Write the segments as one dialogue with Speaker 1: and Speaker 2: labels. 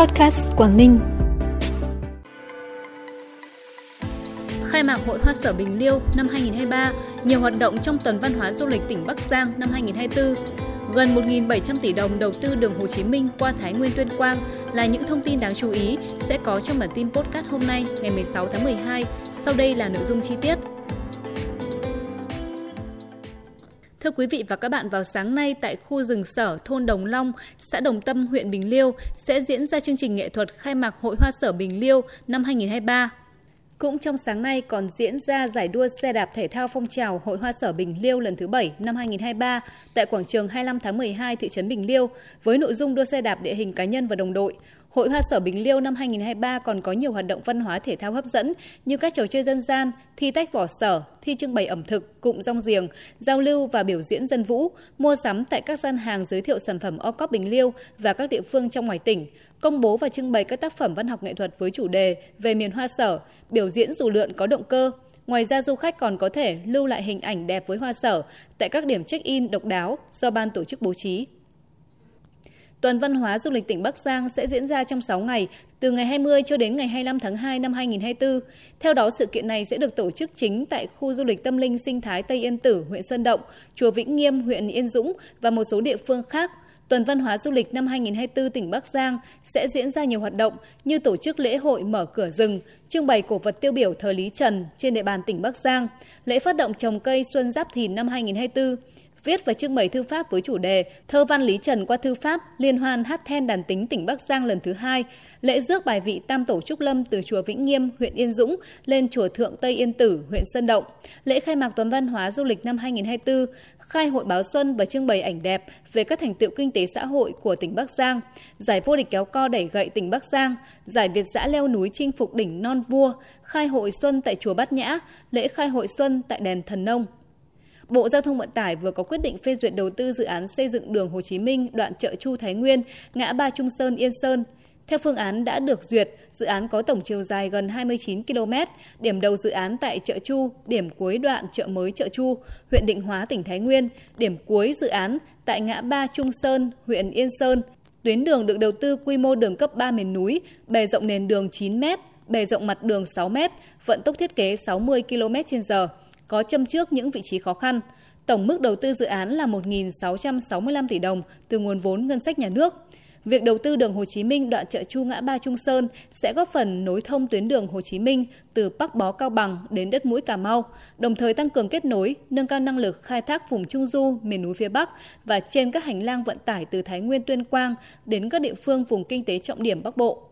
Speaker 1: Podcast Quảng Ninh.
Speaker 2: Khai mạc Hội Hoa Sở Bình Liêu năm 2023, nhiều hoạt động trong tuần văn hóa du lịch tỉnh Bắc Giang năm 2024. Gần 1.700 tỷ đồng đầu tư đường Hồ Chí Minh qua Thái Nguyên Tuyên Quang là những thông tin đáng chú ý sẽ có trong bản tin podcast hôm nay ngày 16 tháng 12. Sau đây là nội dung chi tiết. Thưa quý vị và các bạn, vào sáng nay tại khu rừng sở thôn Đồng Long, xã Đồng Tâm, huyện Bình Liêu sẽ diễn ra chương trình nghệ thuật khai mạc Hội Hoa Sở Bình Liêu năm 2023. Cũng trong sáng nay còn diễn ra giải đua xe đạp thể thao phong trào Hội Hoa Sở Bình Liêu lần thứ 7 năm 2023 tại quảng trường 25 tháng 12 thị trấn Bình Liêu với nội dung đua xe đạp địa hình cá nhân và đồng đội. Hội Hoa Sở Bình Liêu năm 2023 còn có nhiều hoạt động văn hóa thể thao hấp dẫn như các trò chơi dân gian, thi tách vỏ sở, thi trưng bày ẩm thực, cụm rong giềng, giao lưu và biểu diễn dân vũ, mua sắm tại các gian hàng giới thiệu sản phẩm o cóp Bình Liêu và các địa phương trong ngoài tỉnh, công bố và trưng bày các tác phẩm văn học nghệ thuật với chủ đề về miền Hoa Sở, biểu diễn dù lượn có động cơ, Ngoài ra du khách còn có thể lưu lại hình ảnh đẹp với hoa sở tại các điểm check-in độc đáo do ban tổ chức bố trí. Tuần văn hóa du lịch tỉnh Bắc Giang sẽ diễn ra trong 6 ngày, từ ngày 20 cho đến ngày 25 tháng 2 năm 2024. Theo đó, sự kiện này sẽ được tổ chức chính tại khu du lịch tâm linh sinh thái Tây Yên Tử, huyện Sơn Động, chùa Vĩnh Nghiêm, huyện Yên Dũng và một số địa phương khác. Tuần văn hóa du lịch năm 2024 tỉnh Bắc Giang sẽ diễn ra nhiều hoạt động như tổ chức lễ hội mở cửa rừng, trưng bày cổ vật tiêu biểu thời Lý Trần trên địa bàn tỉnh Bắc Giang, lễ phát động trồng cây Xuân Giáp Thìn năm 2024, viết và trưng bày thư pháp với chủ đề Thơ văn Lý Trần qua thư pháp Liên hoan hát then đàn tính tỉnh Bắc Giang lần thứ hai, lễ rước bài vị Tam Tổ Trúc Lâm từ chùa Vĩnh Nghiêm, huyện Yên Dũng lên chùa Thượng Tây Yên Tử, huyện Sơn Động, lễ khai mạc tuần văn hóa du lịch năm 2024, khai hội báo xuân và trưng bày ảnh đẹp về các thành tựu kinh tế xã hội của tỉnh Bắc Giang, giải vô địch kéo co đẩy gậy tỉnh Bắc Giang, giải Việt giã leo núi chinh phục đỉnh Non Vua, khai hội xuân tại chùa Bát Nhã, lễ khai hội xuân tại đền Thần Nông. Bộ Giao thông Vận tải vừa có quyết định phê duyệt đầu tư dự án xây dựng đường Hồ Chí Minh đoạn chợ Chu Thái Nguyên, ngã ba Trung Sơn Yên Sơn. Theo phương án đã được duyệt, dự án có tổng chiều dài gần 29 km, điểm đầu dự án tại chợ Chu, điểm cuối đoạn chợ mới chợ Chu, huyện Định Hóa, tỉnh Thái Nguyên, điểm cuối dự án tại ngã ba Trung Sơn, huyện Yên Sơn. Tuyến đường được đầu tư quy mô đường cấp 3 miền núi, bề rộng nền đường 9 m, bề rộng mặt đường 6 m, vận tốc thiết kế 60 km/h có châm trước những vị trí khó khăn. Tổng mức đầu tư dự án là 1.665 tỷ đồng từ nguồn vốn ngân sách nhà nước. Việc đầu tư đường Hồ Chí Minh đoạn chợ Chu Ngã Ba Trung Sơn sẽ góp phần nối thông tuyến đường Hồ Chí Minh từ Bắc Bó Cao Bằng đến đất mũi Cà Mau, đồng thời tăng cường kết nối, nâng cao năng lực khai thác vùng Trung Du, miền núi phía Bắc và trên các hành lang vận tải từ Thái Nguyên Tuyên Quang đến các địa phương vùng kinh tế trọng điểm Bắc Bộ.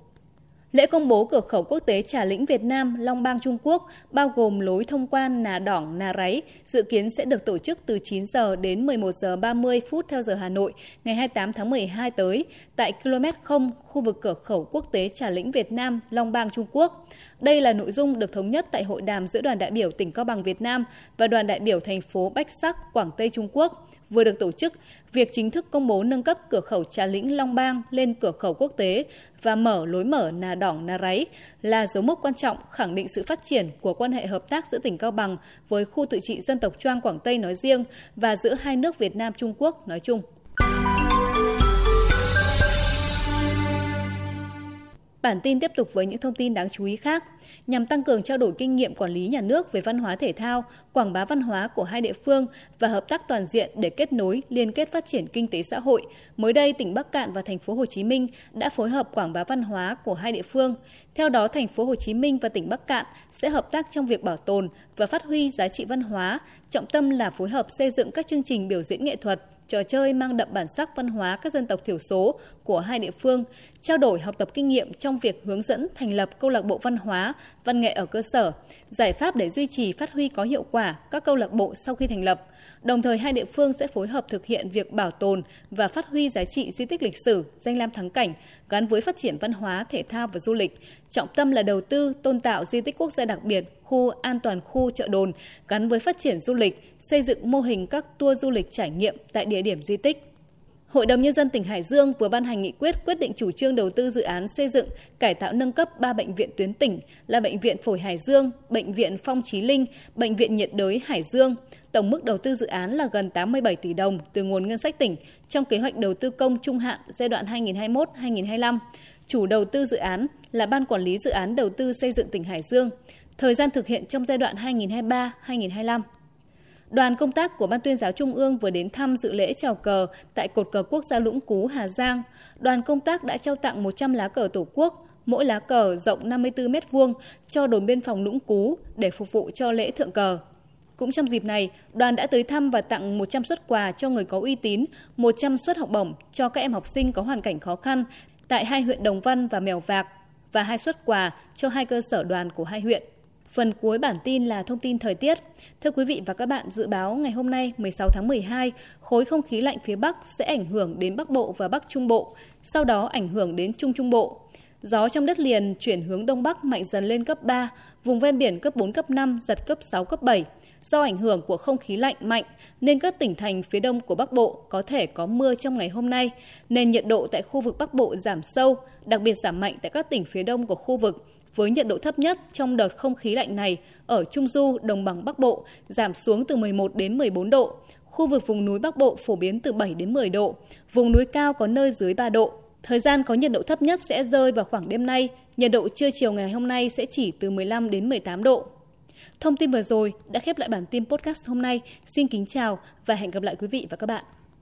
Speaker 2: Lễ công bố cửa khẩu quốc tế Trà Lĩnh Việt Nam, Long Bang Trung Quốc, bao gồm lối thông quan Nà Đỏng, Nà Ráy, dự kiến sẽ được tổ chức từ 9 giờ đến 11 giờ 30 phút theo giờ Hà Nội ngày 28 tháng 12 tới tại km 0 khu vực cửa khẩu quốc tế Trà Lĩnh Việt Nam, Long Bang Trung Quốc. Đây là nội dung được thống nhất tại hội đàm giữa đoàn đại biểu tỉnh Cao Bằng Việt Nam và đoàn đại biểu thành phố Bách Sắc, Quảng Tây Trung Quốc vừa được tổ chức, việc chính thức công bố nâng cấp cửa khẩu Trà Lĩnh Long Bang lên cửa khẩu quốc tế và mở lối mở Nà Đỏng na Ráy là dấu mốc quan trọng khẳng định sự phát triển của quan hệ hợp tác giữa tỉnh Cao Bằng với khu tự trị dân tộc Choang Quảng Tây nói riêng và giữa hai nước Việt Nam Trung Quốc nói chung. Bản tin tiếp tục với những thông tin đáng chú ý khác. Nhằm tăng cường trao đổi kinh nghiệm quản lý nhà nước về văn hóa thể thao, quảng bá văn hóa của hai địa phương và hợp tác toàn diện để kết nối, liên kết phát triển kinh tế xã hội, mới đây tỉnh Bắc Cạn và thành phố Hồ Chí Minh đã phối hợp quảng bá văn hóa của hai địa phương. Theo đó, thành phố Hồ Chí Minh và tỉnh Bắc Cạn sẽ hợp tác trong việc bảo tồn và phát huy giá trị văn hóa, trọng tâm là phối hợp xây dựng các chương trình biểu diễn nghệ thuật, trò chơi mang đậm bản sắc văn hóa các dân tộc thiểu số của hai địa phương, trao đổi học tập kinh nghiệm trong việc hướng dẫn thành lập câu lạc bộ văn hóa, văn nghệ ở cơ sở, giải pháp để duy trì phát huy có hiệu quả các câu lạc bộ sau khi thành lập. Đồng thời hai địa phương sẽ phối hợp thực hiện việc bảo tồn và phát huy giá trị di tích lịch sử, danh lam thắng cảnh gắn với phát triển văn hóa, thể thao và du lịch. Trọng tâm là đầu tư tôn tạo di tích quốc gia đặc biệt, khu an toàn khu chợ đồn gắn với phát triển du lịch, xây dựng mô hình các tour du lịch trải nghiệm tại địa điểm di tích. Hội đồng Nhân dân tỉnh Hải Dương vừa ban hành nghị quyết quyết định chủ trương đầu tư dự án xây dựng, cải tạo nâng cấp 3 bệnh viện tuyến tỉnh là Bệnh viện Phổi Hải Dương, Bệnh viện Phong Trí Linh, Bệnh viện nhiệt đới Hải Dương. Tổng mức đầu tư dự án là gần 87 tỷ đồng từ nguồn ngân sách tỉnh trong kế hoạch đầu tư công trung hạn giai đoạn 2021-2025. Chủ đầu tư dự án là Ban Quản lý Dự án Đầu tư xây dựng tỉnh Hải Dương. Thời gian thực hiện trong giai đoạn 2023-2025. Đoàn công tác của Ban tuyên giáo Trung ương vừa đến thăm dự lễ chào cờ tại cột cờ quốc gia Lũng Cú, Hà Giang. Đoàn công tác đã trao tặng 100 lá cờ Tổ quốc, mỗi lá cờ rộng 54 m2 cho đồn biên phòng Lũng Cú để phục vụ cho lễ thượng cờ. Cũng trong dịp này, đoàn đã tới thăm và tặng 100 suất quà cho người có uy tín, 100 suất học bổng cho các em học sinh có hoàn cảnh khó khăn tại hai huyện Đồng Văn và Mèo Vạc và hai suất quà cho hai cơ sở đoàn của hai huyện. Phần cuối bản tin là thông tin thời tiết. Thưa quý vị và các bạn, dự báo ngày hôm nay 16 tháng 12, khối không khí lạnh phía Bắc sẽ ảnh hưởng đến Bắc Bộ và Bắc Trung Bộ, sau đó ảnh hưởng đến Trung Trung Bộ. Gió trong đất liền chuyển hướng Đông Bắc mạnh dần lên cấp 3, vùng ven biển cấp 4, cấp 5, giật cấp 6, cấp 7. Do ảnh hưởng của không khí lạnh mạnh nên các tỉnh thành phía đông của Bắc Bộ có thể có mưa trong ngày hôm nay, nên nhiệt độ tại khu vực Bắc Bộ giảm sâu, đặc biệt giảm mạnh tại các tỉnh phía đông của khu vực với nhiệt độ thấp nhất trong đợt không khí lạnh này ở Trung Du, Đồng bằng Bắc Bộ giảm xuống từ 11 đến 14 độ. Khu vực vùng núi Bắc Bộ phổ biến từ 7 đến 10 độ, vùng núi cao có nơi dưới 3 độ. Thời gian có nhiệt độ thấp nhất sẽ rơi vào khoảng đêm nay, nhiệt độ trưa chiều ngày hôm nay sẽ chỉ từ 15 đến 18 độ. Thông tin vừa rồi đã khép lại bản tin podcast hôm nay. Xin kính chào và hẹn gặp lại quý vị và các bạn.